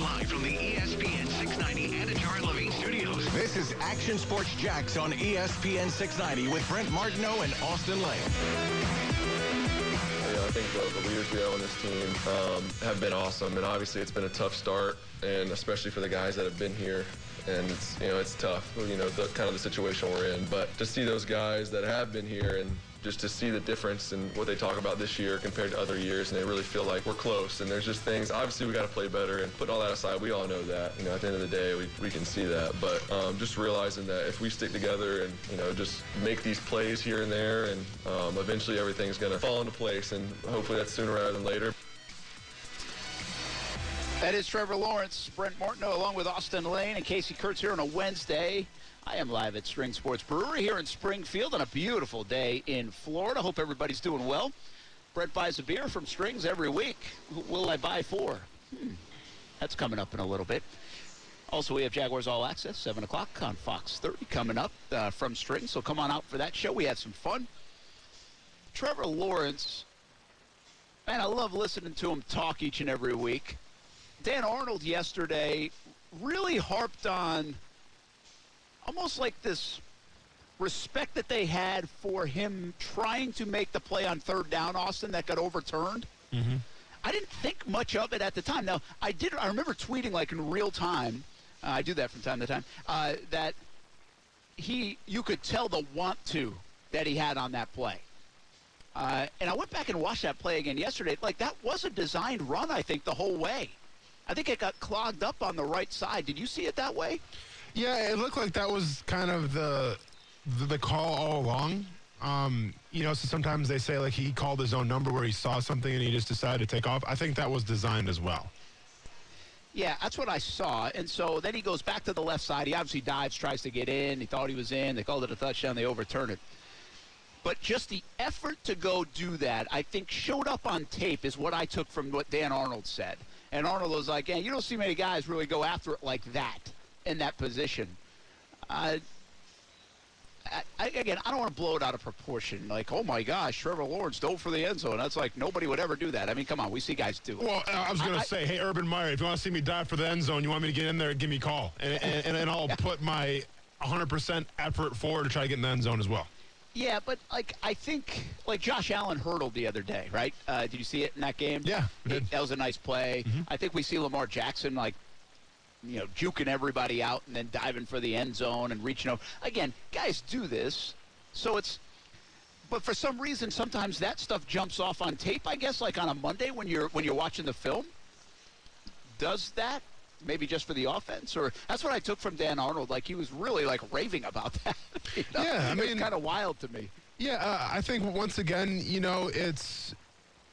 Broadcasting live from the ESPN 690 Anidjar Levine Studios. This is Action Sports Jax on ESPN 690 with Brent Martineau and Austin Lane. You I think the, the leaders we have on this team um, have been awesome, and obviously it's been a tough start, and especially for the guys that have been here. And it's you know it's tough, you know the kind of the situation we're in. But to see those guys that have been here and just to see the difference in what they talk about this year compared to other years, and they really feel like we're close. And there's just things. Obviously, we got to play better. And put all that aside, we all know that. You know, at the end of the day, we, we can see that. But um, just realizing that if we stick together and you know just make these plays here and there, and um, eventually everything's gonna fall into place. And hopefully that's sooner rather than later. That is Trevor Lawrence, Brent Martineau, along with Austin Lane and Casey Kurtz here on a Wednesday. I am live at String Sports Brewery here in Springfield on a beautiful day in Florida. Hope everybody's doing well. Brent buys a beer from Strings every week. Who will I buy for? Hmm. That's coming up in a little bit. Also, we have Jaguars All Access, 7 o'clock on Fox 30 coming up uh, from Strings. So come on out for that show. We had some fun. Trevor Lawrence, man, I love listening to him talk each and every week. Dan Arnold yesterday really harped on almost like this respect that they had for him trying to make the play on third down, Austin, that got overturned. Mm-hmm. I didn't think much of it at the time. Now, I did. I remember tweeting like in real time. Uh, I do that from time to time. Uh, that he, you could tell the want to that he had on that play. Uh, and I went back and watched that play again yesterday. Like that was a designed run, I think, the whole way. I think it got clogged up on the right side. Did you see it that way? Yeah, it looked like that was kind of the the, the call all along. Um, you know, so sometimes they say like he called his own number where he saw something and he just decided to take off. I think that was designed as well. Yeah, that's what I saw. And so then he goes back to the left side. He obviously dives, tries to get in. He thought he was in. They called it a touchdown. They overturn it. But just the effort to go do that, I think, showed up on tape, is what I took from what Dan Arnold said. And Arnold was like, yeah, you don't see many guys really go after it like that in that position. Uh, I, I, again, I don't want to blow it out of proportion. Like, oh my gosh, Trevor Lawrence dove for the end zone. That's like nobody would ever do that. I mean, come on, we see guys do it. Well, I was going to say, hey, Urban Meyer, if you want to see me dive for the end zone, you want me to get in there, and give me a call, and and, and, and I'll put my 100% effort forward to try to get in the end zone as well. Yeah, but like I think like Josh Allen hurdled the other day, right? Uh, did you see it in that game? Yeah, It- that was a nice play. I think we see Lamar Jackson like you know juking everybody out and then diving for the end zone and reaching over. Again, guys do this, so it's. But for some reason, sometimes that stuff jumps off on tape. I guess like on a Monday when you're when you're watching the film. Does that? Maybe just for the offense, or that's what I took from Dan Arnold. Like he was really like raving about that. you know? Yeah, I mean- kind of wild to me. Yeah, uh, I think once again, you know, it's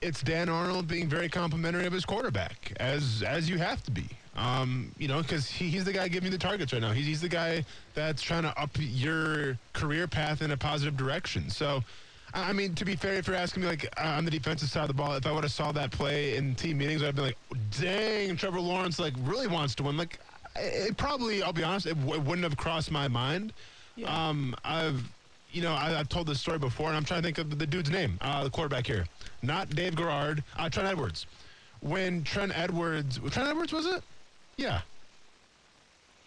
it's Dan Arnold being very complimentary of his quarterback, as as you have to be. Um, you know, because he, he's the guy giving the targets right now. He's, he's the guy that's trying to up your career path in a positive direction. So, I mean, to be fair, if you're asking me, like uh, on the defensive side of the ball, if I would have saw that play in team meetings, I'd be like, "Dang, Trevor Lawrence like really wants to win." Like, it it probably, I'll be honest, it, w- it wouldn't have crossed my mind. Um, I've you know, I, I've told this story before, and I'm trying to think of the dude's name, uh, the quarterback here. Not Dave Garrard, uh, Trent Edwards. When Trent Edwards, Trent Edwards was it? Yeah,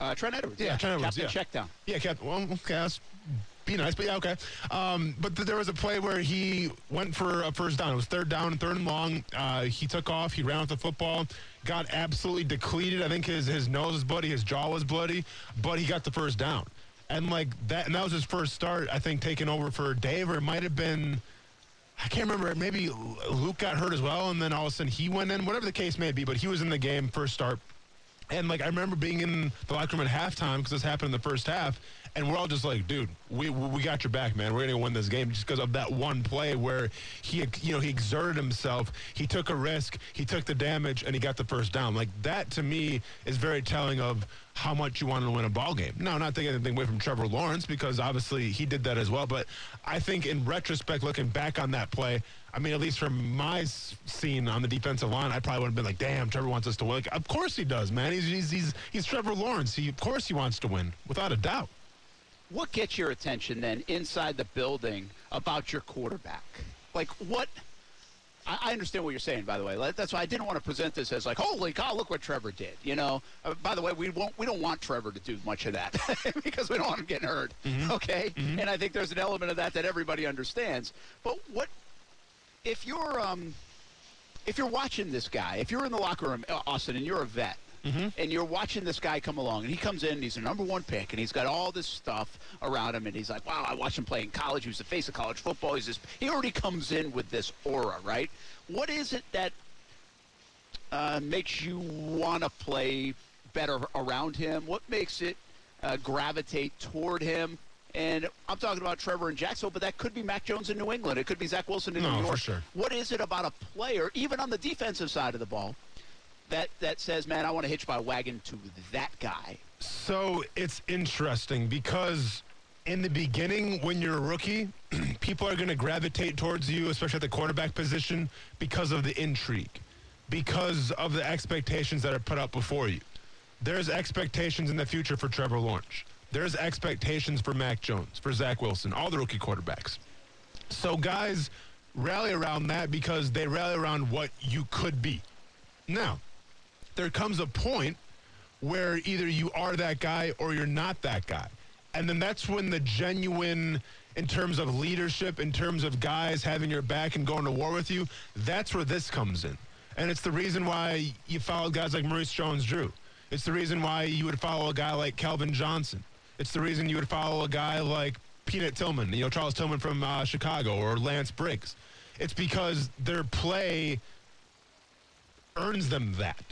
Uh, Trent Edwards. Yeah, Trent Edwards, Captain yeah. check down. yeah, Cap. Well, okay, that's be nice, but yeah, okay. Um, but th- there was a play where he went for a first down. It was third down, third and long. Uh, he took off. He ran with the football. Got absolutely depleted. I think his his nose was bloody. His jaw was bloody, but he got the first down. And like that, and that was his first start. I think taking over for Dave, or it might have been. I can't remember. Maybe Luke got hurt as well, and then all of a sudden he went in. Whatever the case may be, but he was in the game first start. And like I remember being in the locker room at halftime because this happened in the first half, and we're all just like, "Dude, we we got your back, man. We're gonna win this game just because of that one play where he, you know, he exerted himself, he took a risk, he took the damage, and he got the first down. Like that to me is very telling of how much you want to win a ball game. No, not taking anything away from Trevor Lawrence because obviously he did that as well. But I think in retrospect, looking back on that play, I mean, at least from my scene on the defensive line, I probably would have been like, "Damn, Trevor wants us to win." Like, of course he does, man. He's he's he's, he's Trevor Lawrence. He of course he wants to win, without a doubt. What gets your attention then inside the building about your quarterback? Like what I, I understand what you're saying. By the way, that's why I didn't want to present this as like, holy cow, look what Trevor did. You know. Uh, by the way, we won't. We don't want Trevor to do much of that because we don't want him getting hurt. Okay. And I think there's an element of that that everybody understands. But what if you're um if you're watching this guy, if you're in the locker room, Austin, and you're a vet, and you're watching this guy come along, and he comes in, and he's a number one pick, and he's got all this stuff around him, and he's like, wow, I watched him play in college. He was the face of college football. He's this. He already comes in with this aura, right? What is it that uh, makes you want to play better around him? What makes it uh, gravitate toward him? And I'm talking about Trevor in Jacksonville, but that could be Mac Jones in New England. It could be Zach Wilson in No, New for York. sure. What is it about a player, even on the defensive side of the ball, that that says, "Man, I want to hitch my wagon to that guy"? So it's interesting because in the beginning, when you're a rookie, people are going to gravitate towards you, especially at the quarterback position, because of the intrigue, because of the expectations that are put up before you. There's expectations in the future for Trevor Lawrence. There's expectations for Mac Jones, for Zach Wilson, all the rookie quarterbacks. So guys rally around that because they rally around what you could be. Now, there comes a point where either you are that guy or you're not that guy. And then that's when the genuine, in terms of leadership, in terms of guys having your back and going to war with you, that's where this comes in. And it's the reason why you followed guys like Maurice Jones Drew. It's the reason why you would follow a guy like Calvin Johnson. It's the reason you would follow a guy like Peanut Tillman, you know, Charles Tillman from uh, Chicago or Lance Briggs. It's because their play earns them that.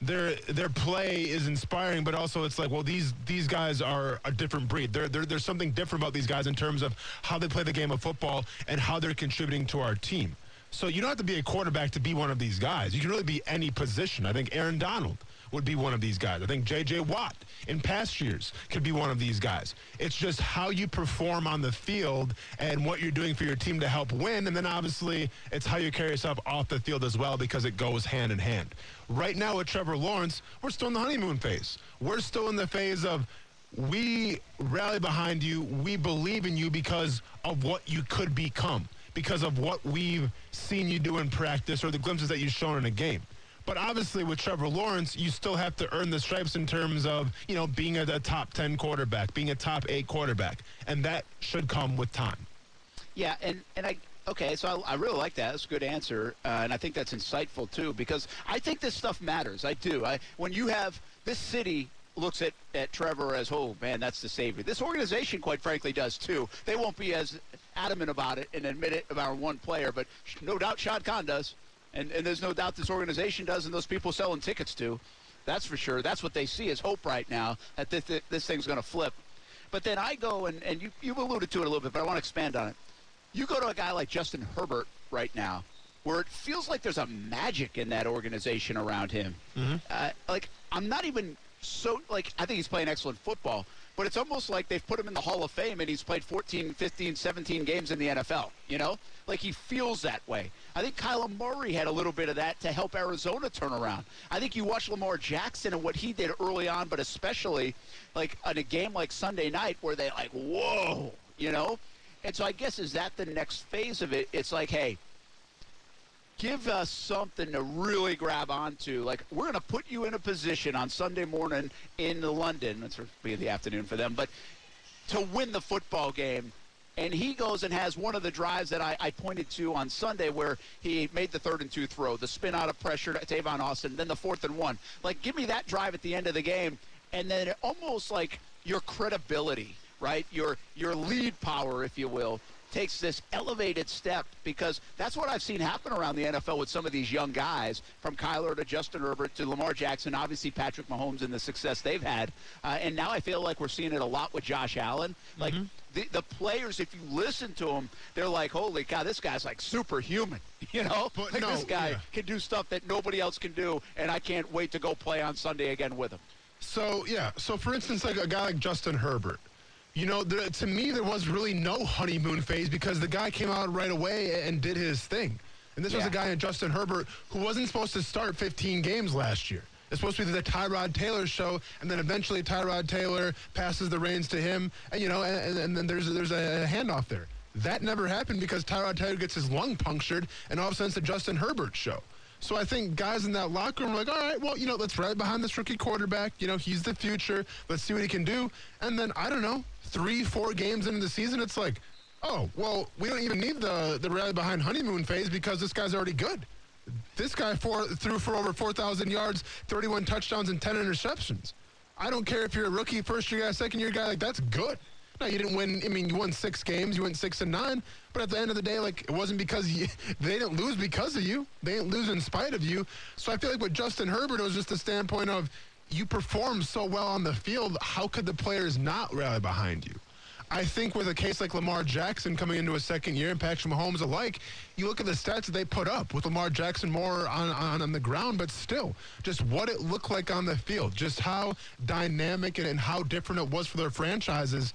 Their their play is inspiring, but also it's like, well, these these guys are a different breed. There there there's something different about these guys in terms of how they play the game of football and how they're contributing to our team. So you don't have to be a quarterback to be one of these guys. You can really be any position. I think Aaron Donald would be one of these guys. I think J.J. Watt in past years could be one of these guys. It's just how you perform on the field and what you're doing for your team to help win. And then obviously it's how you carry yourself off the field as well because it goes hand in hand. Right now with Trevor Lawrence, we're still in the honeymoon phase. We're still in the phase of we rally behind you. We believe in you because of what you could become, because of what we've seen you do in practice or the glimpses that you've shown in a game. But obviously, with Trevor Lawrence, you still have to earn the stripes in terms of, you know, being a, a top 10 quarterback, being a top eight quarterback. And that should come with time. Yeah, and and I okay, so I, I really like that. That's a good answer, uh, and I think that's insightful too because I think this stuff matters. I do. I when you have this city looks at, at Trevor as, oh man, that's the savior. This organization, quite frankly, does too. They won't be as adamant about it and admit it about one player, but no doubt Shad Khan does, and and there's no doubt this organization does, and those people selling tickets do. That's for sure. That's what they see as hope right now that this, this thing's going to flip. But then I go and, and you, you've alluded to it a little bit, but I want to expand on it. You go to a guy like Justin Herbert right now, where it feels like there's a magic in that organization around him. Uh, like I'm not even so like I think he's playing excellent football, but it's almost like they've put him in the Hall of Fame and he's played 14, 15, 17 games in the NFL. You know, like he feels that way. I think Kyler Murray had a little bit of that to help Arizona turn around. I think you watch Lamar Jackson and what he did early on, but especially like in a game like Sunday night where they like whoa, you know. And so I guess is that the next phase of it? It's like, hey, give us something to really grab onto. Like we're going to put you in a position on Sunday morning in London. It's be the afternoon for them, but to win the football game. And he goes and has one of the drives that I, I pointed to on Sunday where he made the third and two throw, the spin out of pressure to Tavon Austin, then the fourth and one. Like, give me that drive at the end of the game, and then almost like your credibility, right? Your your lead power, if you will, takes this elevated step because that's what I've seen happen around the NFL with some of these young guys, from Kyler to Justin Herbert to Lamar Jackson, obviously Patrick Mahomes and the success they've had, uh, and now I feel like we're seeing it a lot with Josh Allen. Like the, the players, if you listen to them, they're like, "Holy cow, this guy's like superhuman," you know? But like no, this guy yeah. can do stuff that nobody else can do, and I can't wait to go play on Sunday again with him. So yeah, so for instance, like a guy like Justin Herbert, you know, there, to me there was really no honeymoon phase because the guy came out right away and did his thing. And this was a guy in Justin Herbert who wasn't supposed to start 15 games last year. It's supposed to be the Tyrod Taylor show, and then eventually Tyrod Taylor passes the reins to him, and you know, and, and then there's there's a handoff there. That never happened because Tyrod Taylor gets his lung punctured, and all of a sudden it's the Justin Herbert show. So I think guys in that locker room are like, all right, well, you know, let's ride behind this rookie quarterback. You know, he's the future. Let's see what he can do. And then I don't know, three, four games into the season, it's like, oh, well, we don't even need the the rally behind honeymoon phase because this guy's already good. This guy for, threw for over 4,000 yards, 31 touchdowns, and 10 interceptions. I don't care if you're a rookie, first year guy, second year guy, like that's good. No, you didn't win. I mean, you won six games. You went six and nine. But at the end of the day, like it wasn't because you, they didn't lose because of you. They didn't lose in spite of you. So I feel like with Justin Herbert, it was just a standpoint of you performed so well on the field. How could the players not rally behind you? I think with a case like Lamar Jackson coming into a second year and Patrick Mahomes alike, you look at the stats that they put up with Lamar Jackson more on, on, on the ground, but still, just what it looked like on the field, just how dynamic and, and how different it was for their franchises.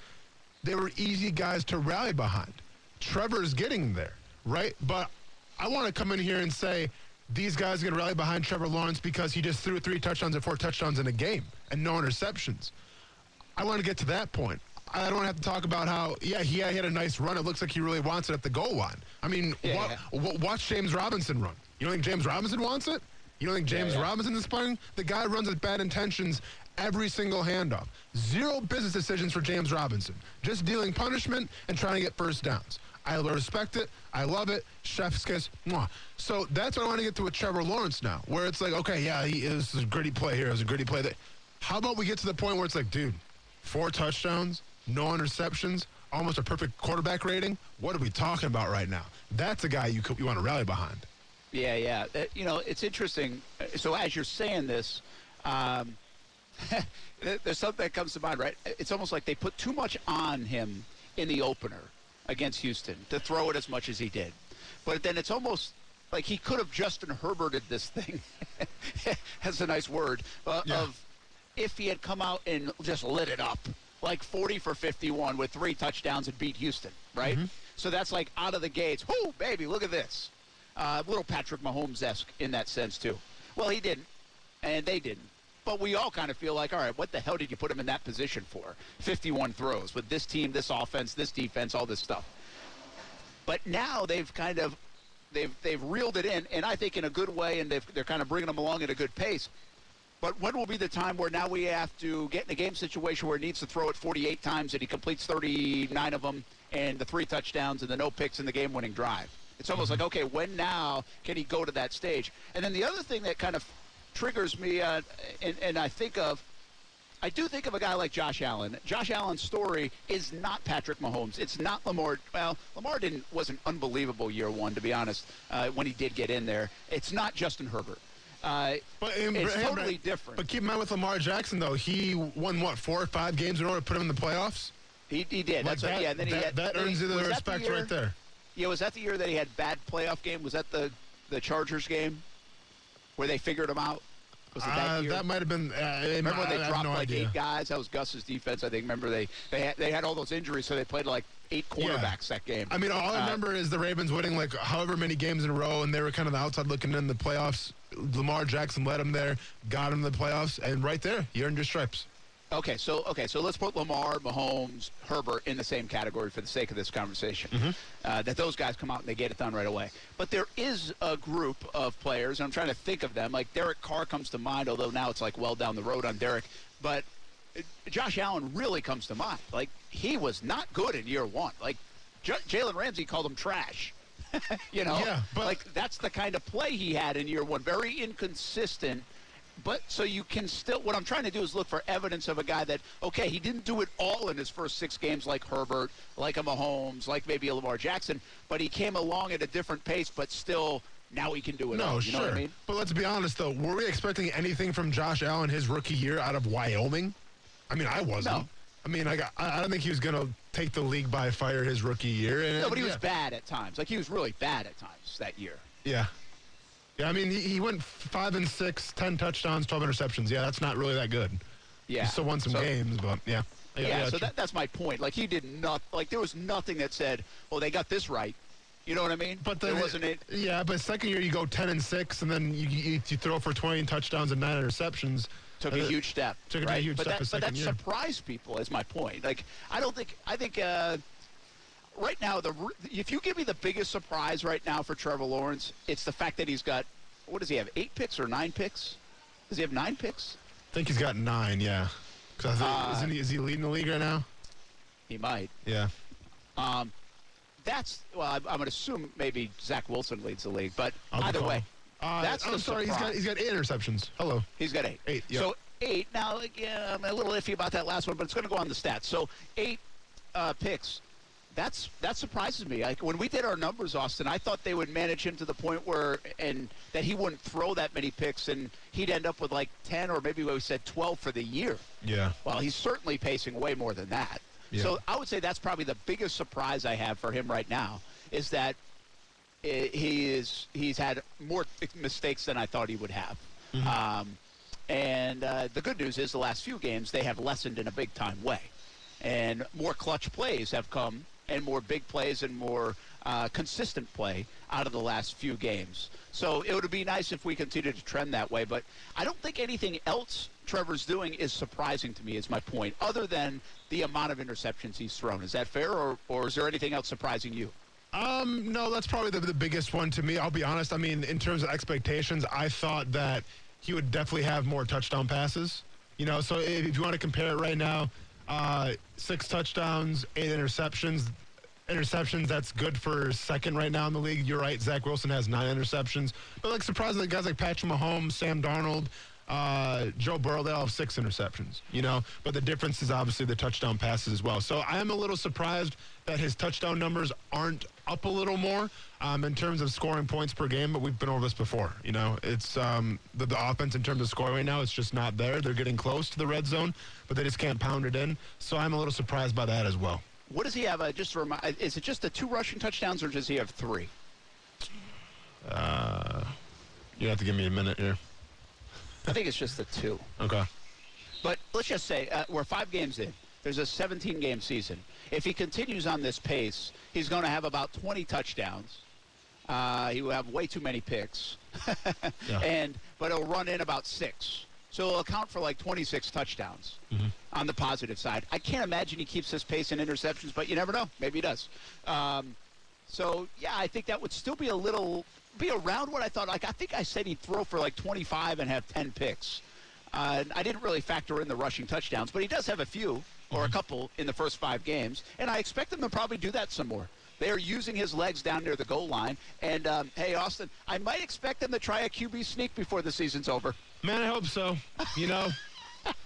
They were easy guys to rally behind. Trevor's getting there, right? But I want to come in here and say these guys are going to rally behind Trevor Lawrence because he just threw three touchdowns and four touchdowns in a game and no interceptions. I want to get to that point. I don't have to talk about how, yeah, he had a nice run. It looks like he really wants it at the goal line. I mean, Yeah, wa- wa- watch James Robinson run. You don't think James Robinson wants it? You don't think James yeah. Robinson is playing? The guy runs with bad intentions every single handoff. Zero business decisions for James Robinson. Just dealing punishment and trying to get first downs. I respect it. I love it. Chef's kiss. Mwah. So that's what I want to get to with Trevor Lawrence now, where it's like, okay, yeah, he is a gritty play was a gritty play there. How about we get to the point where it's like, dude, four touchdowns, no interceptions, almost a perfect quarterback rating? What are we talking about right now? That's a guy you, could, you want to rally behind. Yeah, yeah. Uh, you know, it's interesting. Uh, So as you're saying this, um, there's something that comes to mind, right? It's almost like they put too much on him in the opener against Houston to throw it as much as he did. But then it's almost like he could have Justin Herberted this thing. That's a nice word. Uh, Yeah. Of if he had come out and just lit it up, like 40 for 51 with three touchdowns and beat Houston, right? So that's like out of the gates. Whoo, baby, look at this. Uh, little Patrick Mahomes esque in that sense, too. Well, he didn't, and they didn't. But we all kind of feel like, all right, what the hell did you put him in that position for? 51 throws with this team, this offense, this defense, all this stuff. But now they've kind of they've they've reeled it in, and I think in a good way, and they've, they're kind of bringing them along at a good pace. But when will be the time where now we have to get in a game situation where he needs to throw it 48 times and he completes 39 of them and the three touchdowns and the no picks in the game-winning drive? It's almost like, okay, when now can he go to that stage? And then the other thing that kind of triggers me, uh, and, and I think of, I do think of a guy like Josh Allen. Josh Allen's story is not Patrick Mahomes. It's not Lamar. Well, Lamar didn't was an unbelievable year one, to be honest, uh, when he did get in there. It's not Justin Herbert. Uh, But it's totally different. But keep in mind with Lamar Jackson, though, he won what four or five games in order to put him in the playoffs. he, he did. Like That's what, that, yeah. And then he that, had, that he- earns you the respect year- right there. Yeah, was that the year that he had bad playoff game? Was that the the Chargers game where they figured him out? Was it that Uh, year? that might have been. Uh, Remember when they I dropped no like idea. eight guys? That was Gus's defense, I think. Remember they they had, they had all those injuries, so they played like eight quarterbacks that game. I mean, all I Uh, remember is the Ravens winning like however many games in a row, and they were kind of the outside looking in the playoffs. Lamar Jackson led them there, got them the playoffs, and right there, you earned your stripes. Okay, so okay, so let's put Lamar, Mahomes, Herbert in the same category for the sake of this conversation. Mm-hmm. Uh, that those guys come out and they get it done right away. But there is a group of players, and I'm trying to think of them. Like Derek Carr comes to mind, although now it's like well down the road on Derek. But uh, Josh Allen really comes to mind. Like he was not good in year one. Like J- Jalen Ramsey called him trash. you know, Yeah, but- like that's the kind of play he had in year one. Very inconsistent. But so you can still. What I'm trying to do is look for evidence of a guy that okay, he didn't do it all in his first six games like Herbert, like a Mahomes, like maybe a Lamar Jackson, but he came along at a different pace, but still now he can do it No, all. You sure. know what I mean? But let's be honest, though, were we expecting anything from Josh Allen his rookie year out of Wyoming? I mean, I wasn't. No. I mean, I, got, I don't think he was going to take the league by fire his rookie year. And, No, but he was bad at times. Like he was really bad at times that year. Yeah. Yeah, I mean, he, he went five and six, ten touchdowns, 12 interceptions. Yeah, that's not really that good. Yeah. He still won some So- games, but yeah. Yeah, so that, that's my point. Like he did not. Like there was nothing that said, "Well, they got this right." You know what I mean? But there wasn't it. Yeah, but second year you go ten and six, and then you, you, you throw for twenty touchdowns and nine interceptions. took Uh, a huge step. took a huge but step that, but that year. surprised people. Is my point. Like I don't think I think uh, right now, the if you give me the biggest surprise right now for Trevor Lawrence, it's the fact that he's got what does he have? Eight picks or nine picks? Does he have nine picks? I think he's got nine. Yeah. I think, Uh, isn't he? Is he leading the league right now? He might. Yeah. Um, that's well, I'm, I'm going to assume maybe Zach Wilson leads the league, but I'll either way, Uh, That's I'm the sorry. He's got he's got eight interceptions. Hello. he's got eight. Eight, yep. So eight. Now, again, I'm a little iffy about that last one, but it's going to go on the stats. So eight uh, picks. That's that surprises me. Like when we did our numbers, Austin, I thought they would manage him to the point where and that he wouldn't throw that many picks, and he'd end up with like ten or maybe we said twelve for the year. Yeah. Well, he's certainly pacing way more than that. Yeah. So I would say that's probably the biggest surprise I have for him right now is that i- he is he's had more mistakes than I thought he would have. Mm-hmm. Um, and uh, the good news is the last few games they have lessened in a big time way, and more clutch plays have come, and more big plays and more uh, consistent play out of the last few games. So it would be nice if we continue to trend that way, but I don't think anything else Trevor's doing is surprising to me. Is my point, other than the amount of interceptions he's thrown. Is that fair, or or is there anything else surprising you? Um, no, that's probably the, the biggest one to me. I'll be honest. I mean, in terms of expectations, I thought that he would definitely have more touchdown passes. You know, so if, if you want to compare it right now, uh, six touchdowns, eight interceptions. Interceptions, that's good for second right now in the league. You're right. Zach Wilson has nine interceptions. But, like, surprisingly, guys like Patrick Mahomes, Sam Darnold, uh, Joe Burrow, they all have six interceptions, you know. But the difference is obviously the touchdown passes as well. So I am a little surprised that his touchdown numbers aren't up a little more um, in terms of scoring points per game. But we've been over this before, you know. It's um, the, the offense in terms of scoring right now. It's just not there. They're getting close to the red zone, but they just can't pound it in. So I'm a little surprised by that as well. What does he have? Uh, just to remind, is it just the two rushing touchdowns, or does he have three? You have to give me a minute here. I think it's just the two. Okay. But let's just say uh, we're five games in. There's a 17 game season. If he continues on this pace, he's going to have about 20 touchdowns. Uh, he will have way too many picks, Yeah. and but he'll run in about six. So he'll account for like 26 touchdowns on the positive side. I can't imagine he keeps this pace in interceptions, but you never know. Maybe he does. Um, so yeah, I think that would still be a little be around what I thought. Like I think I said he'd throw for like 25 and have 10 picks. Uh, I didn't really factor in the rushing touchdowns, but he does have a few or a couple in the first five games, and I expect him to probably do that some more. They are using his legs down near the goal line, and um, hey, Austin, I might expect them to try a QB sneak before the season's over. Man, I hope so. You know,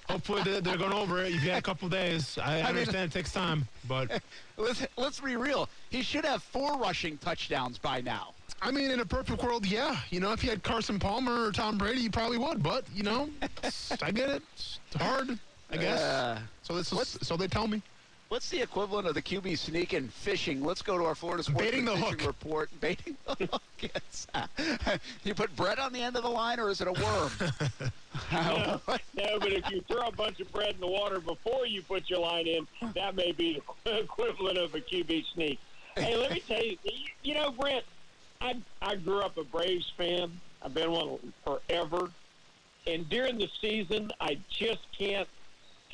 hopefully they're, they're going over it. You've got a couple days. I, I mean- understand it takes time, but Let's let's be real. He should have four rushing touchdowns by now. I mean, in a perfect world, yeah. You know, if you had Carson Palmer or Tom Brady, you probably would. But you know, I get it. It's hard, I guess. Uh, so this is so they tell me. What's the equivalent of the QB sneak and fishing? Let's go to our Florida Sports Baiting the Fishing hook. report. Baiting the hook. Yes. you put bread on the end of the line, or is it a worm? No, no, but if you throw a bunch of bread in the water before you put your line in, that may be the equivalent of a QB sneak. Hey, let me tell you, you- you know, Brent, I I grew up a Braves fan. I've been one forever, and during the season, I just can't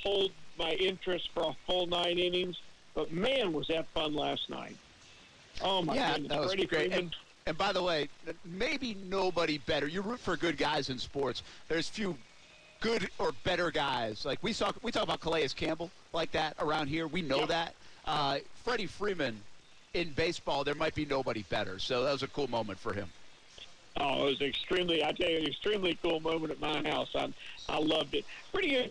hold my interest for a full nine innings. But man, was that fun last night! Oh my yeah, goodness, that was Freddie great. Freeman. And, and by the way, maybe nobody better. You root for good guys in sports. There's few good or better guys. Like we talk, we talk about Calais Campbell like that around here. We know Yeah. that. Uh, Freddie Freeman in baseball, there might be nobody better. So that was a cool moment for him. Oh, it was extremely, I tell you, an extremely cool moment at my house. I, I loved it. Pretty. Uh,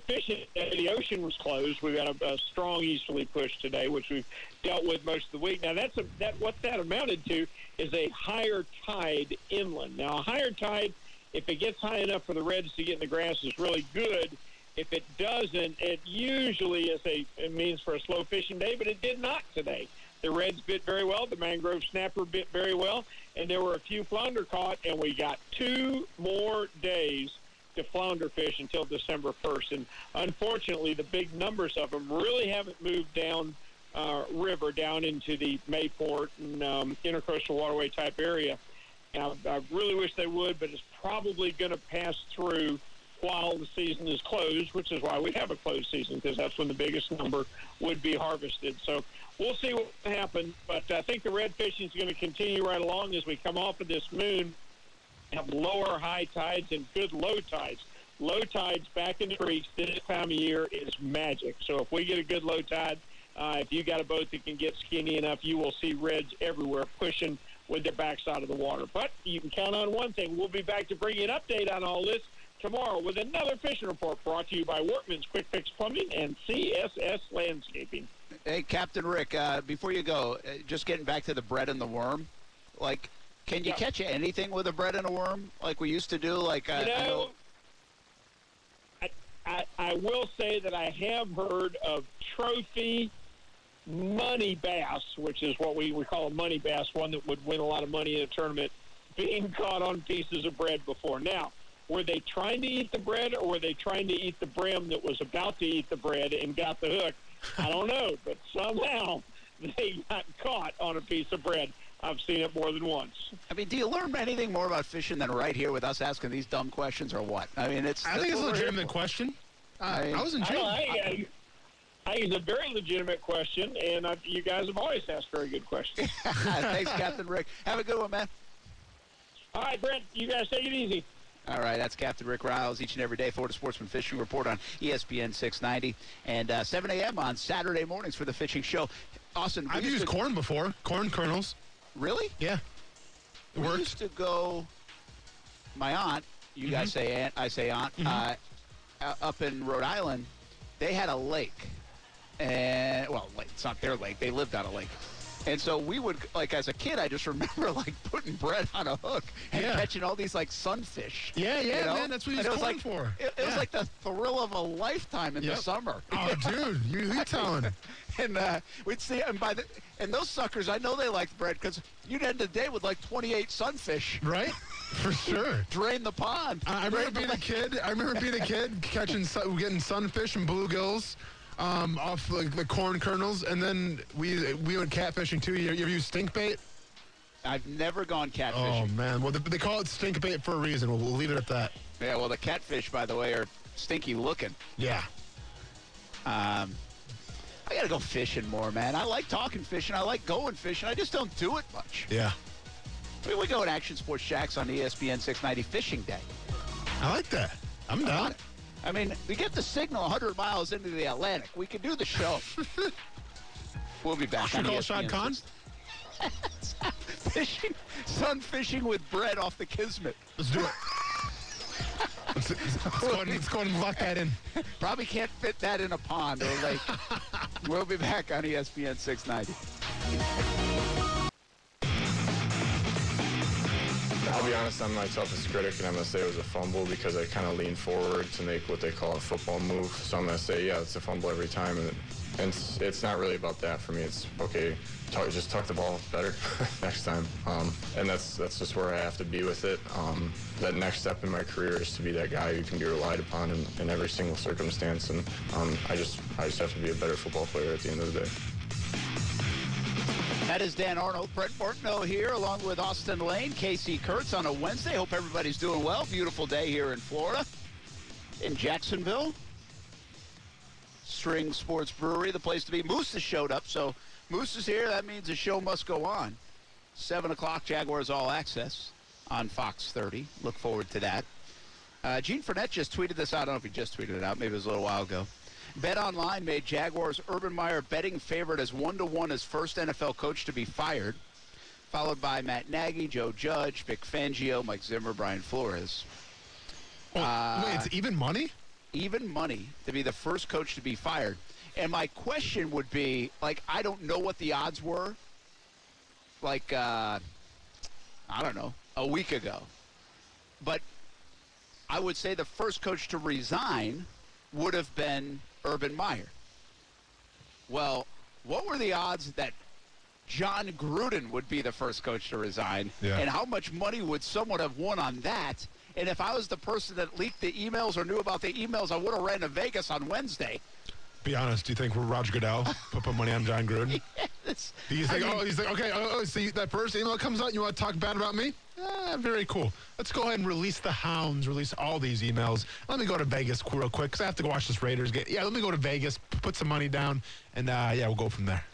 The ocean was closed. We got a, a strong easterly push today, which we've dealt with most of the week. Now, that's a, that what that amounted to is a higher tide inland. Now, a higher tide, if it gets high enough for the reds to get in the grass, is really good. If it doesn't, it usually is a it means for a slow fishing day, but it did not today. The reds bit very well. The mangrove snapper bit very well, and there were a few flounder caught. And we got two more days to flounder fish until December 1st. And unfortunately, the big numbers of them really haven't moved down uh, river down into the Mayport and um, intercoastal waterway type area. And I, I really wish they would, but it's probably going to pass through while the season is closed, which is why we have a closed season because that's when the biggest number would be harvested. So we'll see what happens. But I think the red fishing is going to continue right along as we come off of this moon, have lower high tides and good low tides. Low tides back in the creeks this time of year is magic. So if we get a good low tide, uh, if you got a boat that can get skinny enough, you will see reds everywhere pushing with their backs out of the water. But you can count on one thing. We'll be back to bring you an update on all this tomorrow with another fishing report brought to you by Workman's Quick Fix Plumbing and CSS Landscaping. Hey, Captain Rick, uh, before you go, uh, just getting back to the bread and the worm, like, can you Yeah. catch anything with a bread and a worm like we used to do? Like, uh, You I know, I, I, I will say that I have heard of trophy money bass, which is what we, we call a money bass, one that would win a lot of money in a tournament, being caught on pieces of bread before. Now, were they trying to eat the bread or were they trying to eat the brim that was about to eat the bread and got the hook? I don't know, but somehow they got caught on a piece of bread. I've seen it more than once. I mean, do you learn anything more about fishing than right here with us asking these dumb questions or what? I mean, it's. I think it's a what we're here legitimate question. I mean, I was I, intrigued. I, I, I think it's a very legitimate question, and I, you guys have always asked very good questions. Thanks, Captain Rick. Have a good one, man. All right, Brent, you guys take it easy. All right, that's Captain Rick Ryals each and every day. Florida Sportsman Fishing Report on ESPN 690 and uh, 7 a.m. on Saturday mornings for the fishing show. Austin, I've used to- corn before. Corn kernels. Really? Yeah. It We worked. used to go. My aunt, you guys Mm-hmm. say aunt, I say aunt, uh, uh, up in Rhode Island, they had a lake, and well, it's not their lake. They lived on a lake. And so we would, like, as a kid, I just remember, like, putting bread on a hook and Yeah. catching all these, like, sunfish. Yeah, yeah, you know? man, that's what it was like, for. It, it was like the thrill of a lifetime in Yep. the summer. Oh, dude, you, you telling? and uh, we'd see, and by the, and those suckers, I know they liked bread because you'd end the day with like 28 sunfish. Right? For sure. Drain the pond. I I remember being a kid. I remember being a kid catching, sun, getting sunfish and bluegills um, off like the corn kernels, and then we we went catfishing too. You, ever use stink bait? I've never gone catfishing. Oh man, well they, they call it stink bait for a reason. We'll, we'll leave it at that. Yeah, well, the catfish, by the way, are stinky looking. Yeah. Um, I gotta go fishing more, man. I like talking fishing. I like going fishing. I just don't do it much. Yeah. We, we go at Action Sports Jax on ESPN 690 Fishing Day. I like that. I'm down. I mean, we get the signal 100 miles into the Atlantic. We can do the show. we'll be back Should call Shad Khan. fishing, sun fishing with bread off the Kismet. Let's do it. let's, let's, go and, let's go ahead and lock that in. Probably can't fit that in a pond or lake. we'll be back on ESPN 690. I'll be honest, I'm my toughest critic, and I'm going to say it was a fumble because I kind of leaned forward to make what they call a football move. So I'm going to say, yeah, it's a fumble every time. And, and it's, it's not really about that for me. It's, okay, just tuck the ball better next time. Um, and that's that's just where I have to be with it. Um, that next step in my career is to be that guy who can be relied upon in, in every single circumstance. And um, I, just, I just have to be a better football player at the end of the day. That is Dan Arnold, Brent Martineau here, along with Austin Lane, Casey Kurtz on a Wednesday. Hope everybody's doing well. Beautiful day here in Florida, in Jacksonville. String Sports Brewery, the place to be. Moose has showed up, so Moose is here. That means the show must go on. 7 o'clock, Jaguars All Access on Fox 30. Look forward to that. Uh, Gene Frenette just tweeted this out. I don't know if he just tweeted it out. Maybe it was a little while ago. Bet Online made Jaguars Urban Meyer betting favorite as one to one as first NFL coach to be fired, followed by Matt Nagy, Joe Judge, Vic Fangio, Mike Zimmer, Brian Flores. Oh, wait, it's even money? Even money to be the first coach to be fired. And my question would be, like, I don't know what the odds were. Like, uh, I don't know, a week ago. But I would say the first coach to resign would have been Urban Meyer. Well, what were the odds that Jon Gruden would be the first coach to resign? Yeah. And how much money would someone have won on that? And if I was the person that leaked the emails or knew about the emails, I would have ran to Vegas on Wednesday. Be honest. Do you think we're Roger Goodell put, put money on Jon Gruden? It's- He's I like, mean, oh, he's like, okay, oh, oh, so you, that first email comes out, you want to talk bad about me? Ah, very cool. Let's go ahead and release the hounds, release all these emails. Let me go to Vegas real quick because I have to go watch this Raiders game. Yeah, let me go to Vegas, put some money down, and uh, yeah, we'll go from there.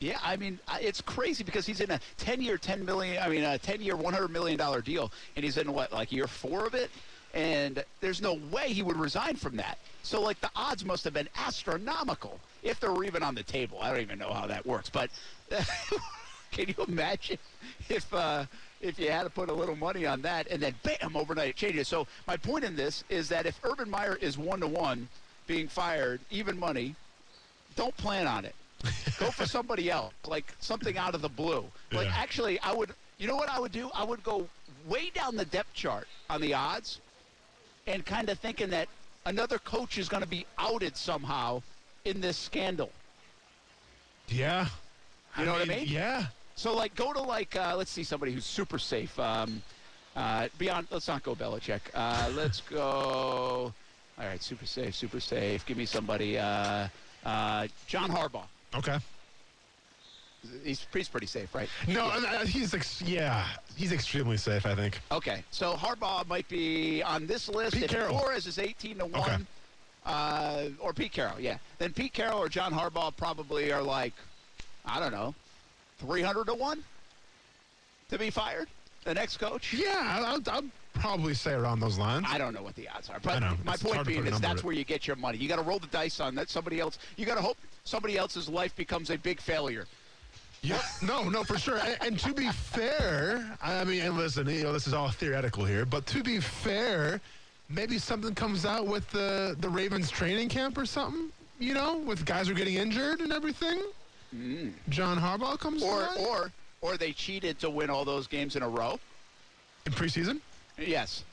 Yeah, I mean, it's crazy because he's in a 10-year, 10 million. I mean, a 10-year, 100 million dollar deal, and he's in what, like year four of it, and there's no way he would resign from that. So, like, the odds must have been astronomical if they were even on the table. I don't even know how that works, but can you imagine if uh, if you had to put a little money on that and then bam, overnight it changes? So, my point in this is that if Urban Meyer is one to one being fired, even money, don't plan on it. Go for somebody else, like something out of the blue. Like Yeah. actually, I would. You know what I would do? I would go way down the depth chart on the odds, and kind of thinking that another coach is going to be outed somehow in this scandal. Yeah. You know what I mean? Yeah. So like, go to like, uh, let's see somebody who's super safe. Um, uh, beyond, let's not go Belichick. Uh, let's go. All right, super safe, super safe. Give me somebody. Uh, uh, John Harbaugh. Okay. He's, he's pretty safe, right? No, uh, he's ex- yeah, he's extremely safe. I think. Okay, so Harbaugh might be on this list. Pete if Carroll. Flores is 18 to 1, Okay. uh, or Pete Carroll, yeah. Then Pete Carroll or John Harbaugh probably are like, I don't know, 300 to 1 to be fired? The next coach? Yeah, I'll, I'll probably say around those lines. I don't know what the odds are, I but know. my point being is that's where you get your money. You got to roll the dice on that. Somebody else. You got to hope somebody else's life becomes a big failure. Yeah, no, no, for sure. And, and to be fair, I mean, and listen, you know, this is all theoretical here, but to be fair, maybe something comes out with the the Ravens training camp or something. You know, with guys who are getting injured and everything. John Harbaugh comes Mm. Or or or they cheated to win all those games in a row. in preseason. Yes.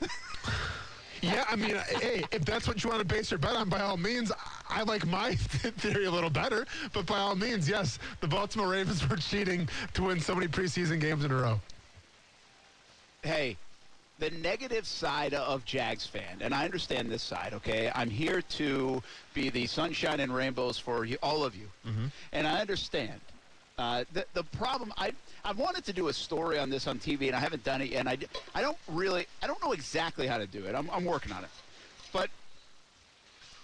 Yeah, I mean, hey, if that's what you want to base your bet on, by all means, I like my theory a little better. But by all means, yes, the Baltimore Ravens were cheating to win so many preseason games in a row. hey, the negative side of Jags fan, and I understand this side, okay? I'm here to be the sunshine and rainbows for you, all of you. And I understand. Uh, the, the problem, I, I wanted to do a story on this on TV, and I haven't done it yet. And I, I don't really, I don't know exactly how to do it. I'm, I'm working on it. But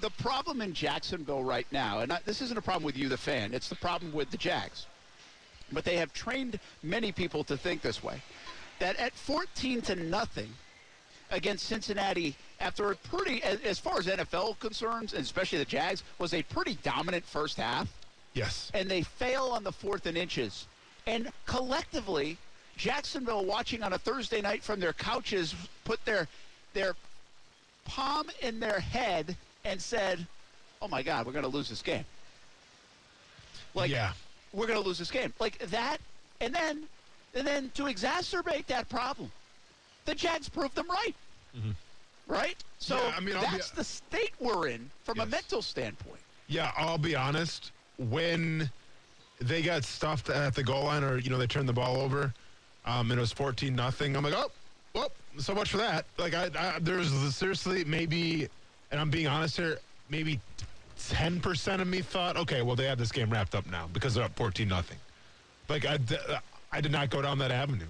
the problem in Jacksonville right now, and I, this isn't a problem with you, the fan, it's the problem with the Jags. But they have trained many people to think this way that at 14 to nothing against Cincinnati, after a pretty, as, as far as NFL concerns, and especially the Jags, was a pretty dominant first half, Yes. and they fail on the fourth and inches. And collectively, Jacksonville, watching on a Thursday night from their couches, put their their palm in their head and said, "Oh my God, we're going to lose this game." Like, Yeah. we're going to lose this game. Like that, and then, and then to exacerbate that problem, the Jags proved them right. Mm-hmm. Right. So. Yeah, I mean, I'll be- that's the state we're in from a mental standpoint. Yeah, I'll be honest. When they got stuffed at the goal line, or you know, they turned the ball over, um, and it was fourteen nothing. I'm like, oh, well, so much for that. Like, I, I there was seriously maybe, and I'm being honest here, maybe ten percent of me thought, okay, well, they have this game wrapped up now because they're up fourteen nothing. Like, I, I did not go down that avenue.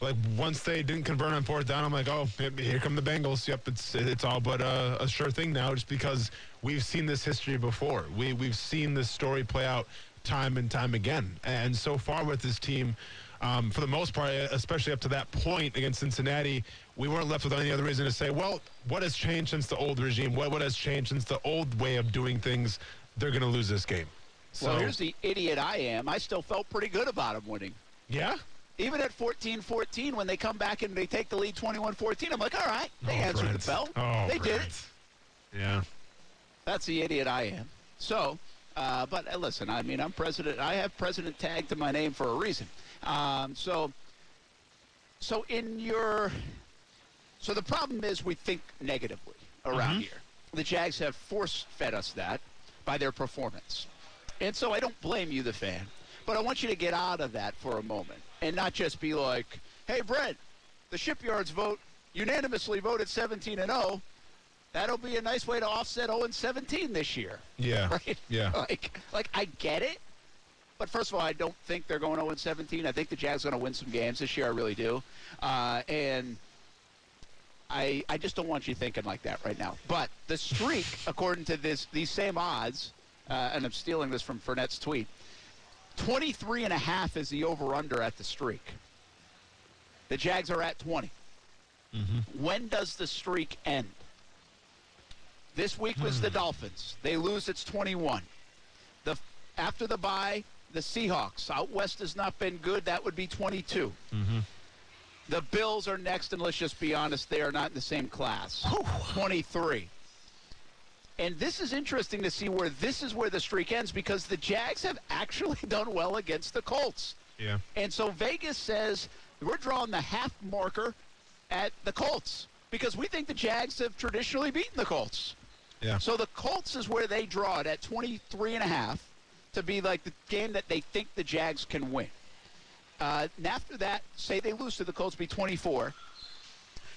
Like once they didn't convert on fourth down, I'm like, oh, here come the Bengals. Yep, it's it's all but a, a sure thing now, just because we've seen this history before. We we've seen this story play out time and time again. And so far with this team, um, for the most part, especially up to that point against Cincinnati, we weren't left with any other reason to say, well, what has changed since the old regime? What what has changed since the old way of doing things? They're going to lose this game. So well, here's the idiot I am. I still felt pretty good about them winning. yeah. Even at 14-14, when they come back and they take the lead 21-14, I'm like, all right, they Oh, answered Brent. the bell. Oh, they did it. Yeah. That's the idiot I am. So, uh, but uh, listen, I mean, I'm president. I have president tagged to my name for a reason. Um, so, so in your, so the problem is we think negatively around Mm-hmm. here. The Jags have force fed us that by their performance, and so I don't blame you, the fan, but I want you to get out of that for a moment and not just be like, "Hey, Brent, the shipyards vote unanimously voted 17 and 0." That'll be a nice way to offset 0 and 17 this year. Yeah. Right? Yeah. Like, like I get it, But first of all, I don't think they're going 0 17. I think the Jags are going to win some games this year. I really do. Uh, and I I just don't want you thinking like that right now. But the streak, according to this these same odds, uh, and I'm stealing this from Frenette's tweet, 23 and a half is the over/under at the streak. The Jags are at 20. When does the streak end? This week was the Dolphins. They lose. It's 21. The after the bye, the Seahawks out west has not been good. That would be 22. Mm-hmm. The Bills are next, and let's just be honest, they are not in the same class. 23. And this is interesting to see where this is where the streak ends because the Jags have actually done well against the Colts. Yeah. And so Vegas says we're drawing the half marker at the Colts because we think the Jags have traditionally beaten the Colts. So the Colts is where they draw it at 23 and a half to be like the game that they think the Jags can win. Uh, and after that, say they lose to the Colts, be 24.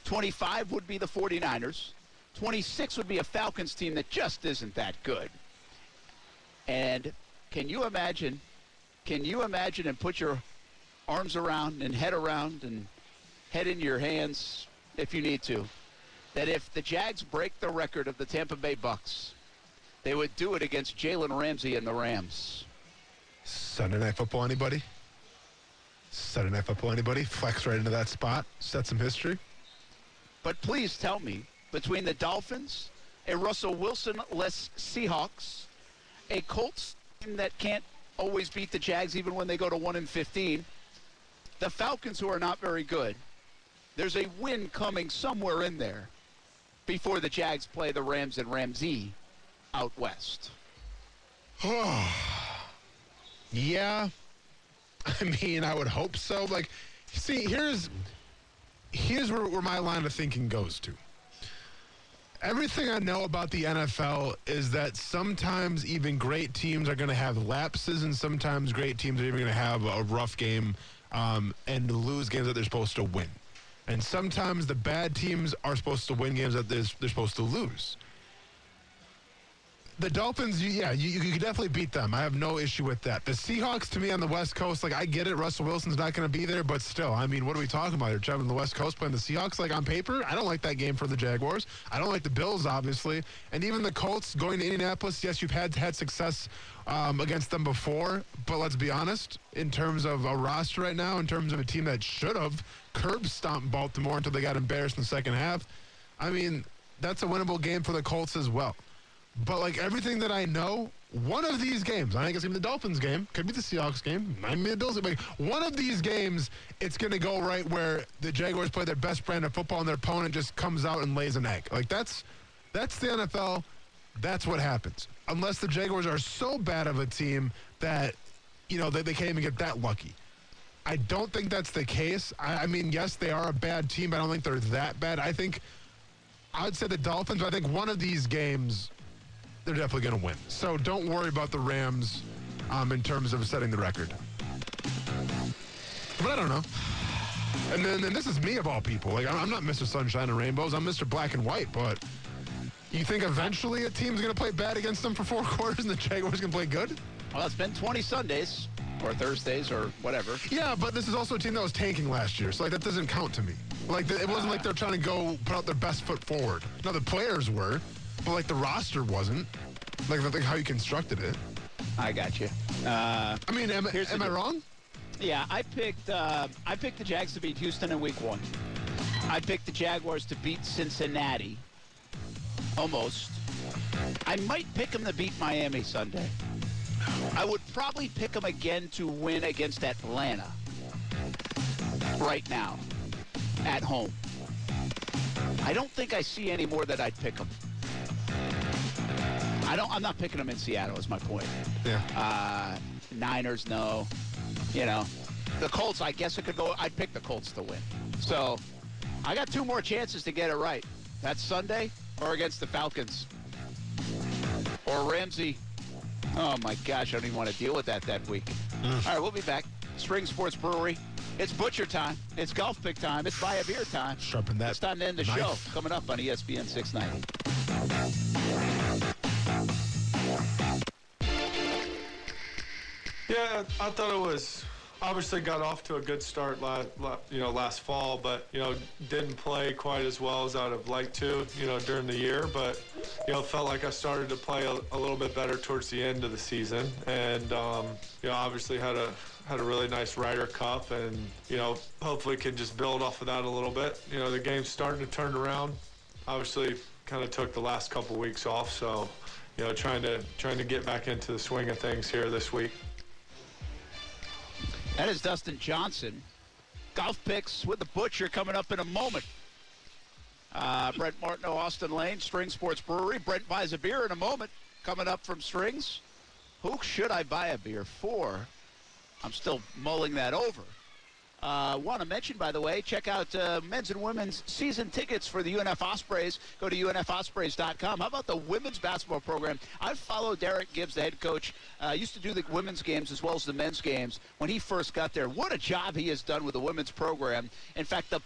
25 would be the 49ers. 26 would be a Falcons team that just isn't that good. And can you imagine? Can you imagine and put your arms around and head around and head in your hands if you need to? That if the Jags break the record of the Tampa Bay Bucks, they would do it against Jalen Ramsey and the Rams. Sunday night football, anybody? Sunday night football, anybody? Flex right into that spot, set some history. But please tell me, between the Dolphins, a Russell Wilson-less Seahawks, a Colts team that can't always beat the Jags even when they go to 1 and 15, the Falcons who are not very good, there's a win coming somewhere in there before the Jags play the Rams and Ramsey out west. Yeah. I mean, I would hope so. Like, see, here's here's where, where my line of thinking goes to. Everything I know about the NFL is that sometimes even great teams are going to have lapses, and sometimes great teams are even going to have a rough game um, and lose games that they're supposed to win. And sometimes the bad teams are supposed to win games that they're, supposed to lose. The Dolphins, you, yeah, you, you could definitely beat them. I have no issue with that. The Seahawks, to me, on the West Coast, like I get it. Russell Wilson's not going to be there, but still, I mean, what are we talking about? You're traveling the West Coast playing the Seahawks. Like on paper, I don't like that game for the Jaguars. I don't like the Bills, obviously, and even the Colts going to Indianapolis. Yes, you've had had success um, against them before, but let's be honest. In terms of a roster right now, in terms of a team that should have curb stomped Baltimore until they got embarrassed in the second half, I mean, that's a winnable game for the Colts as well. But like everything that I know, one of these games, I think it's gonna be the Dolphins game, could be the Seahawks game, might be the Bills game. One of these games, it's gonna go right where the Jaguars play their best brand of football and their opponent just comes out and lays an egg. Like that's that's the NFL. That's what happens. Unless the Jaguars are so bad of a team that you know they, they can't even get that lucky. I don't think that's the case. I, I mean, yes, they are a bad team, but I don't think they're that bad. I think I would say the Dolphins. But I think one of these games they're definitely going to win. So don't worry about the Rams um, in terms of setting the record. But I don't know. And then and this is me of all people. Like I'm not Mr. Sunshine and Rainbows. I'm Mr. Black and White. But you think eventually a team's going to play bad against them for four quarters and the Jaguars going to play good? Well, it's been 20 Sundays or Thursdays or whatever. Yeah, but this is also a team that was tanking last year, so like that doesn't count to me. Like it wasn't like they're trying to go put out their best foot forward. Now the players were, but like the roster wasn't. Like, like how you constructed it. I got you. Uh, I mean, am, Here's am I wrong? yeah, I picked uh, I picked the Jags to beat Houston in Week One. I picked the Jaguars to beat Cincinnati. Almost. I might pick them to beat Miami Sunday. I would probably pick them again to win against Atlanta. Right now, at home. I don't think I see any more that I'd pick them. I don't. I'm not picking them in Seattle. Is my point. Yeah. Uh, Niners, no. You know, the Colts. I guess it could go. I'd pick the Colts to win. So, I got two more chances to get it right. That's Sunday or against the Falcons or Ramsey. Oh my gosh, I don't even want to deal with that that week. Mm. All right, we'll be back. Strings Sports Brewery. It's butcher time. It's golf pick time. It's buy a beer time. Sharpen that It's time to end the knife. show. Coming up on ESPN 690. Yeah, I thought it was obviously got off to a good start last, you know, last fall, but you know, didn't play quite as well as I'd have liked to, you know, during the year. But you know, felt like I started to play a, a little bit better towards the end of the season, and um, you know, obviously had a had a really nice Ryder Cup, and you know, hopefully can just build off of that a little bit. You know, the game's starting to turn around. Obviously, kind of took the last couple weeks off, so you know, trying to trying to get back into the swing of things here this week. That is Dustin Johnson. Golf picks with the Butcher coming up in a moment. Uh, Brent Martineau, Austin Lane, Strings Sports Brewery. Brent buys a beer in a moment. Coming up from Strings. Who should I buy a beer for? I'm still mulling that over. Uh, Want to mention, by the way, check out uh, men's and women's season tickets for the UNF Ospreys. Go to unfospreys.com. How about the women's basketball program? I've followed Darrick Gibbs, the head coach. Uh, used to do the women's games as well as the men's games when he first got there. What a job he has done with the women's program. In fact, the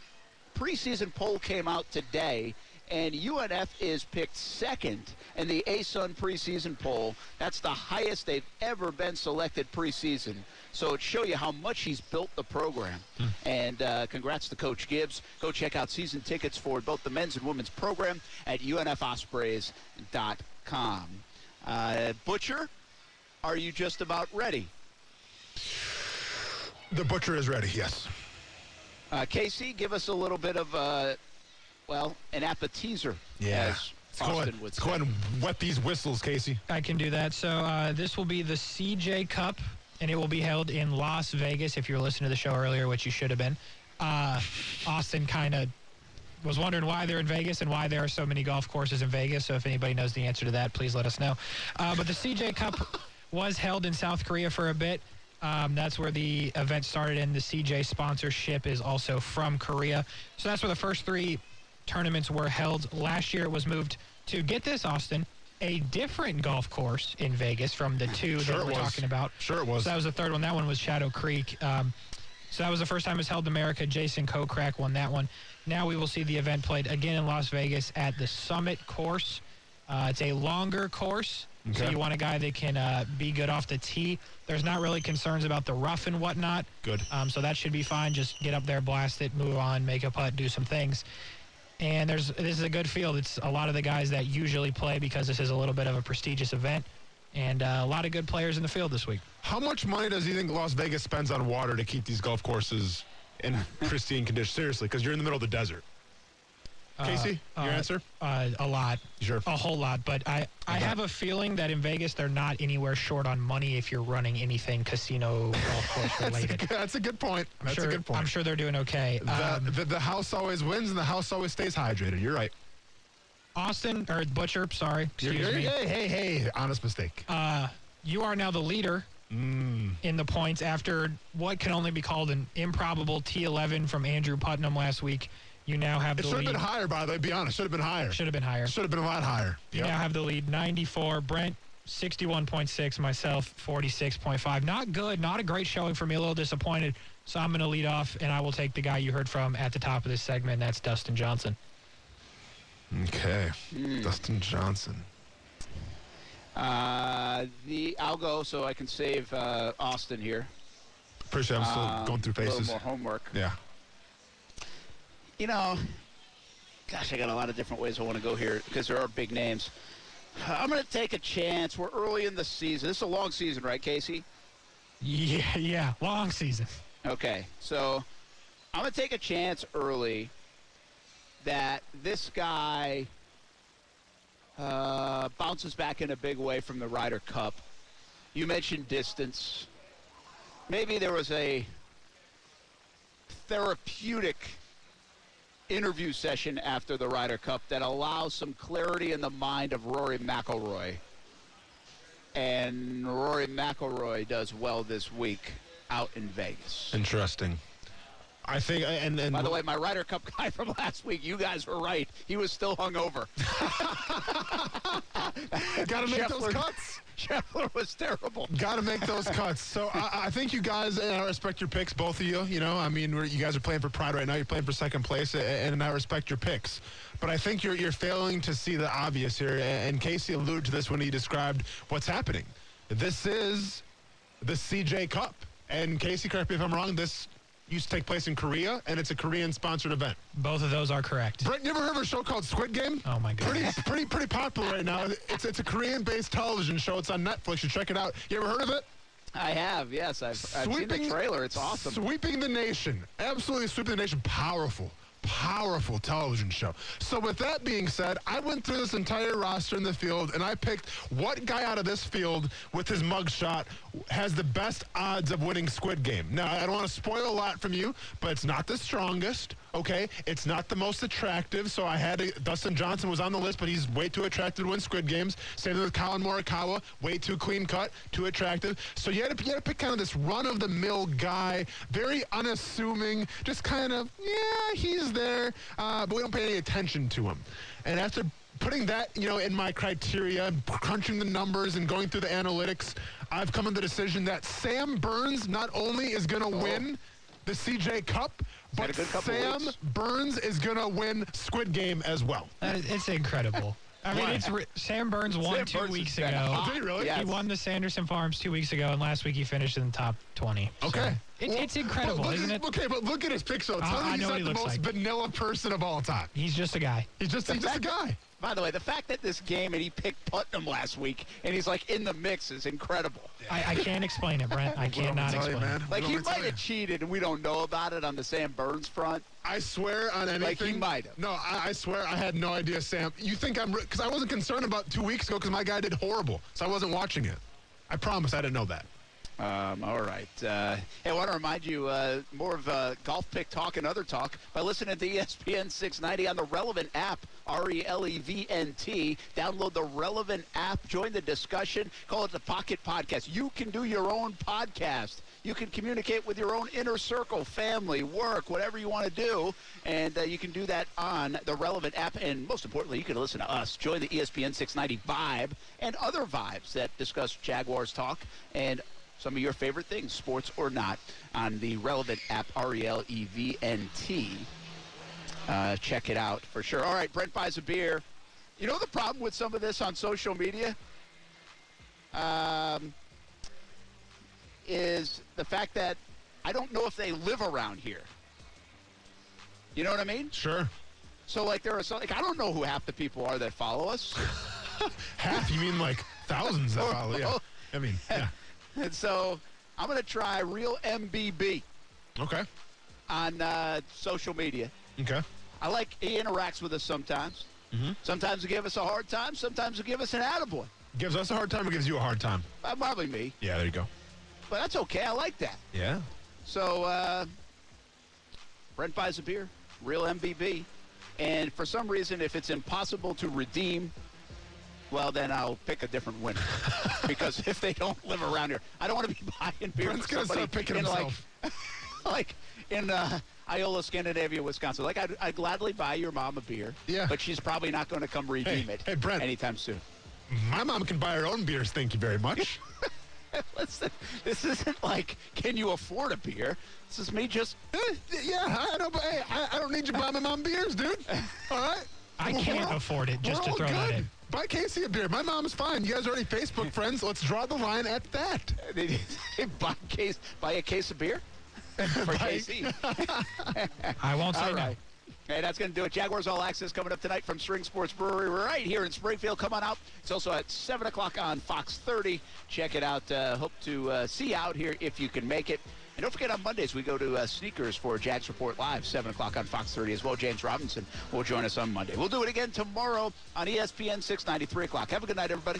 preseason poll came out today, and UNF is picked second in the ASUN preseason poll. That's the highest they've ever been selected preseason. So it show you how much he's built the program. And uh, congrats to Coach Gibbs. Go check out season tickets for both the men's and women's program at unfospreys.com. Uh, Butcher, are you just about ready? The butcher is ready. Yes. Uh, Casey, give us a little bit of, uh, well, an appetizer. As Let's go, ahead, would let's go ahead and wet these whistles, Casey. I can do that. So uh, this will be the CJ Cup, and it will be held in Las Vegas. If you were listening to the show earlier, which you should have been, uh, Austin kind of was wondering why they're in Vegas and why there are so many golf courses in Vegas. So if anybody knows the answer to that, please let us know. Uh, but the CJ Cup was held in South Korea for a bit. Um, that's where the event started, and the CJ sponsorship is also from Korea. So that's where the first three tournaments were held. Last year, it was moved to get this, Austin, a different golf course in Vegas from the two Sure that we're was. talking about. Sure it was. So that was the third one. That one was Shadow Creek. Um, so that was the first time it was held in America. Jason Kokrak won that one. Now we will see the event played again in Las Vegas at the Summit course. Uh, it's a longer course, so you want a guy that can uh, be good off the tee. There's not really concerns about the rough and whatnot. Good. Um, so that should be fine. Just get up there, blast it, move on, make a putt, do some things. And there's this is a good field. It's a lot of the guys that usually play because this is a little bit of a prestigious event, and uh, a lot of good players in the field this week. How much money does he think Las Vegas spends on water to keep these golf courses in pristine condition? Seriously, because you're in the middle of the desert. Casey, your uh, answer? Uh, a lot. Sure. A whole lot. But I, I Okay. have a feeling that in Vegas they're not anywhere short on money if you're running anything casino golf course That's a, good, that's a good point. I'm That's sure, a good point. I'm sure they're doing okay. the, Um, the, the house always wins and the house always stays hydrated. You're right. Austin or Butcher, sorry, excuse You're- me. Hey, hey, hey. Honest mistake. Uh, you are now the leader Mm. in the points after what can only be called an improbable T11 from Andrew Putnam last week. You now have the lead. It the should have been higher, by the way. Be honest. Should have been higher. Should have been higher. Should have been a lot higher. You Yep. now have the lead 94. Brent, 61.6. Myself, 46.5. Not good. Not a great showing for me. A little disappointed. So I'm going to lead off, and I will take the guy you heard from at the top of this segment. That's Dustin Johnson. Okay. Dustin Johnson. Uh, the I'll go so I can save uh, Austin here. Appreciate I'm still Um, going through A paces. little more homework. Yeah. You know, gosh, I got a lot of different ways I want to go here because there are big names. I'm going to take a chance. We're early in the season. This is a long season, right, Casey? Yeah, yeah. Long season. Okay, so I'm going to take a chance early that this guy uh, bounces back in a big way from the Ryder Cup. You mentioned distance. Maybe there was a therapeutic interview session after the Ryder Cup that allows some clarity in the mind of Rory McIlroy. And Rory McIlroy does well this week out in Vegas. Interesting. I think, uh, and, and By the way, my Ryder Cup guy from last week, you guys were right. He was still hungover. got to make those cuts. Scheffler was terrible. Got to make those cuts. So I, I think you guys, and I respect your picks, both of you. You know, I mean, you guys are playing for pride right now. You're playing for second place, a- and I respect your picks. But I think you're you're failing to see the obvious here. And Casey alluded to this when he described what's happening. This is the CJ Cup. And Casey, correct me if I'm wrong, this used to take place in Korea, and it's a Korean-sponsored event. Both of those are correct. Brett, you ever heard of a show called Squid Game? Oh my god. Pretty, pretty, pretty popular right now. It's it's a Korean-based television show. It's on Netflix. You check it out. You ever heard of it? I have, yes. I've, I've seen the trailer. It's awesome. Sweeping the nation. Absolutely sweeping the nation. Powerful. Powerful television show. So, with that being said, I went through this entire roster in the field and I picked what guy out of this field with his mugshot has the best odds of winning Squid Game. Now, I don't want to spoil a lot from you, but it's not the strongest. Okay, it's not the most attractive, so I had to, Dustin Johnson was on the list, but he's way too attractive to win Squid Games. Same with Collin Morikawa, way too clean cut, too attractive. So you had to, you had to pick kind of this run-of-the-mill guy, very unassuming, just kind of yeah, he's there, uh, but we don't pay any attention to him. And after putting that, you know, in my criteria, crunching the numbers and going through the analytics, I've come to the decision that Sam Burns not only is going to win the CJ Cup, but good couple Sam. Burns is going to win Squid Game as well. That is- it's incredible. I mean, it's re- Sam Burns won Sam two Burns weeks ago. hot. Did he really? Yes. He won the Sanderson Farms two weeks ago, and last week he finished in the top 20. So Okay. it, Well, it's incredible, but isn't at- it? Okay, but look at his picture. though. Tell I- me he's know not he the looks most like. vanilla person of all time. He's just a guy. He's just, he's just a guy. By the way, the fact that this game and he picked Putnam last week and he's like in the mix is incredible. I, I can't explain it, Brent. I What am I cannot telling you, explain man? it. Like What he might have cheated and we don't know about it on the Sam Burns front. I swear on anything. Like he might have. No, I, I swear I had no idea, Sam. You think I'm because I wasn't concerned about two weeks ago because my guy did horrible, so I wasn't watching it. I promise I didn't know that. Um, all right. Uh, hey, I want to remind you uh, more of uh, golf pick talk and other talk by listening to ESPN 690 on the Relevnt app, R E L E V N T. Download the Relevnt app, join the discussion, call it the Pocket Podcast. You can do your own podcast. You can communicate with your own inner circle, family, work, whatever you want to do. And uh, you can do that on the Relevnt app. And most importantly, you can listen to us. Join the ESPN 690 vibe and other vibes that discuss Jaguars talk and some of your favorite things, sports or not, on the Relevnt app, R E L E V N T. Uh, check it out for sure. All right, Brent buys a beer. You know the problem with some of this on social media? Um, is the fact that I don't know if they live around here. You know what I mean? Sure. So, like, there are some, like, I don't know who half the people are that follow us. Half? You mean like thousands that follow? Yeah. I mean, yeah. and so I'm going to try real MBB Okay. on uh, social media. Okay. I like he interacts with us sometimes. Sometimes he give us a hard time. Sometimes he give us an attaboy. Gives us a hard time or gives you a hard time? Uh, probably me, Yeah, there you go. but that's okay. I like that. Yeah. So uh, Brent buys a beer, real MBB, and for some reason, if it's impossible to redeem, well, then I'll pick a different winner. because if they don't live around here, I don't want to be buying beer. Brent's for gonna start picking himself. Like, like in uh, Iola, Scandinavia, Wisconsin. Like I'd, I'd gladly buy your mom a beer. Yeah. But she's probably not going to come redeem Hey, it. hey, Brent. anytime soon. My mom can buy her own beers. Thank you very much. Listen, this isn't like can you afford a beer? This is me just Eh, yeah, I but hey, I, I don't need you to buy my mom beers, dude. All right. I can't all- afford it, just to all throw that in. Buy Casey a beer. My mom's fine. You guys are already Facebook friends. Let's draw the line at that. buy a case buy a case of beer for Casey. I won't say All no. Hey, that's going to do it. Jaguars All Access coming up tonight from Strings Sports Brewery right here in Springfield. Come on out. It's also at 7 o'clock on Fox 30. Check it out. Uh, hope to uh, see you out here if you can make it. And don't forget on Mondays we go to uh, Sneakers for Jags Report Live, 7 o'clock on Fox 30 as well. James Robinson will join us on Monday. We'll do it again tomorrow on ESPN 693 o'clock. Have a good night, everybody.